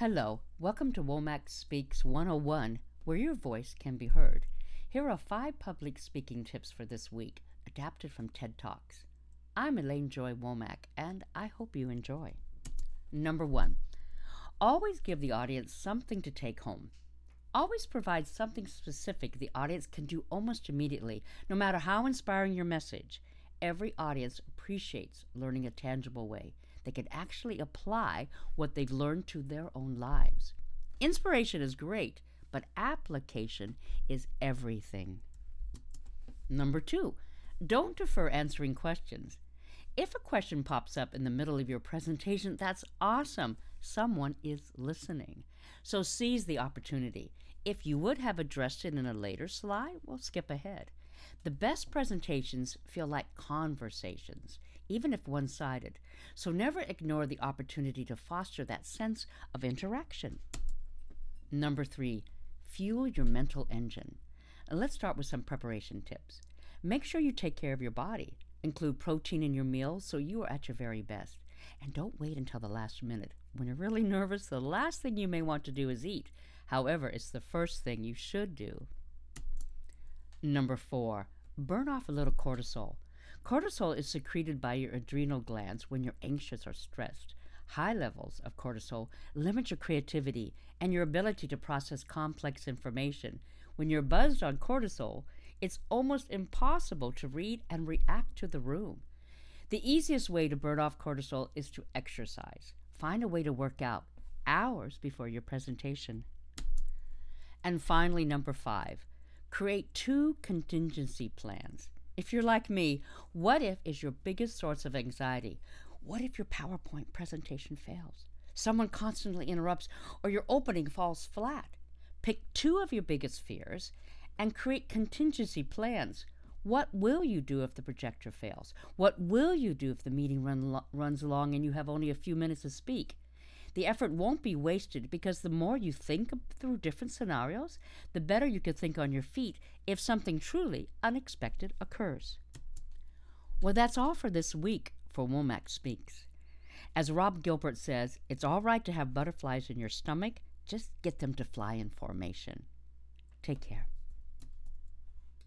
Hello, welcome to Womack Speaks 101, where your voice can be heard. Here are five public speaking tips for this week, adapted from TED Talks. I'm Elaine Joy Womack, and I hope you enjoy. Number one, always give the audience something to take home. Always provide something specific the audience can do almost immediately, no matter how inspiring your message. Every audience appreciates learning a tangible way they can actually apply what they've learned to their own lives. Inspiration is great, but application is everything. Number two, don't defer answering questions. If a question pops up in the middle of your presentation, that's awesome. Someone is listening. So seize the opportunity. If you would have addressed it in a later slide, well, skip ahead. The best presentations feel like conversations even if one sided. So never ignore the opportunity to foster that sense of interaction. Number three, fuel your mental engine. Let's start with some preparation tips. Make sure you take care of your body. Include protein in your meals so you are at your very best. And don't wait until the last minute. When you're really nervous, the last thing you may want to do is eat. However, it's the first thing you should do. Number four, burn off a little cortisol. Cortisol is secreted by your adrenal glands when you're anxious or stressed. High levels of cortisol limit your creativity and your ability to process complex information. When you're buzzed on cortisol, it's almost impossible to read and react to the room. The easiest way to burn off cortisol is to exercise. Find a way to work out hours before your presentation. And finally, number five, create two contingency plans. If you're like me, what if is your biggest source of anxiety? What if your PowerPoint presentation fails? Someone constantly interrupts or your opening falls flat? Pick two of your biggest fears and create contingency plans. What will you do if the projector fails? What will you do if the meeting run lo- runs long and you have only a few minutes to speak? The effort won't be wasted because the more you think through different scenarios, the better you can think on your feet if something truly unexpected occurs. Well, that's all for this week for Womack Speaks. As Rob Gilbert says, it's all right to have butterflies in your stomach, just get them to fly in formation. Take care.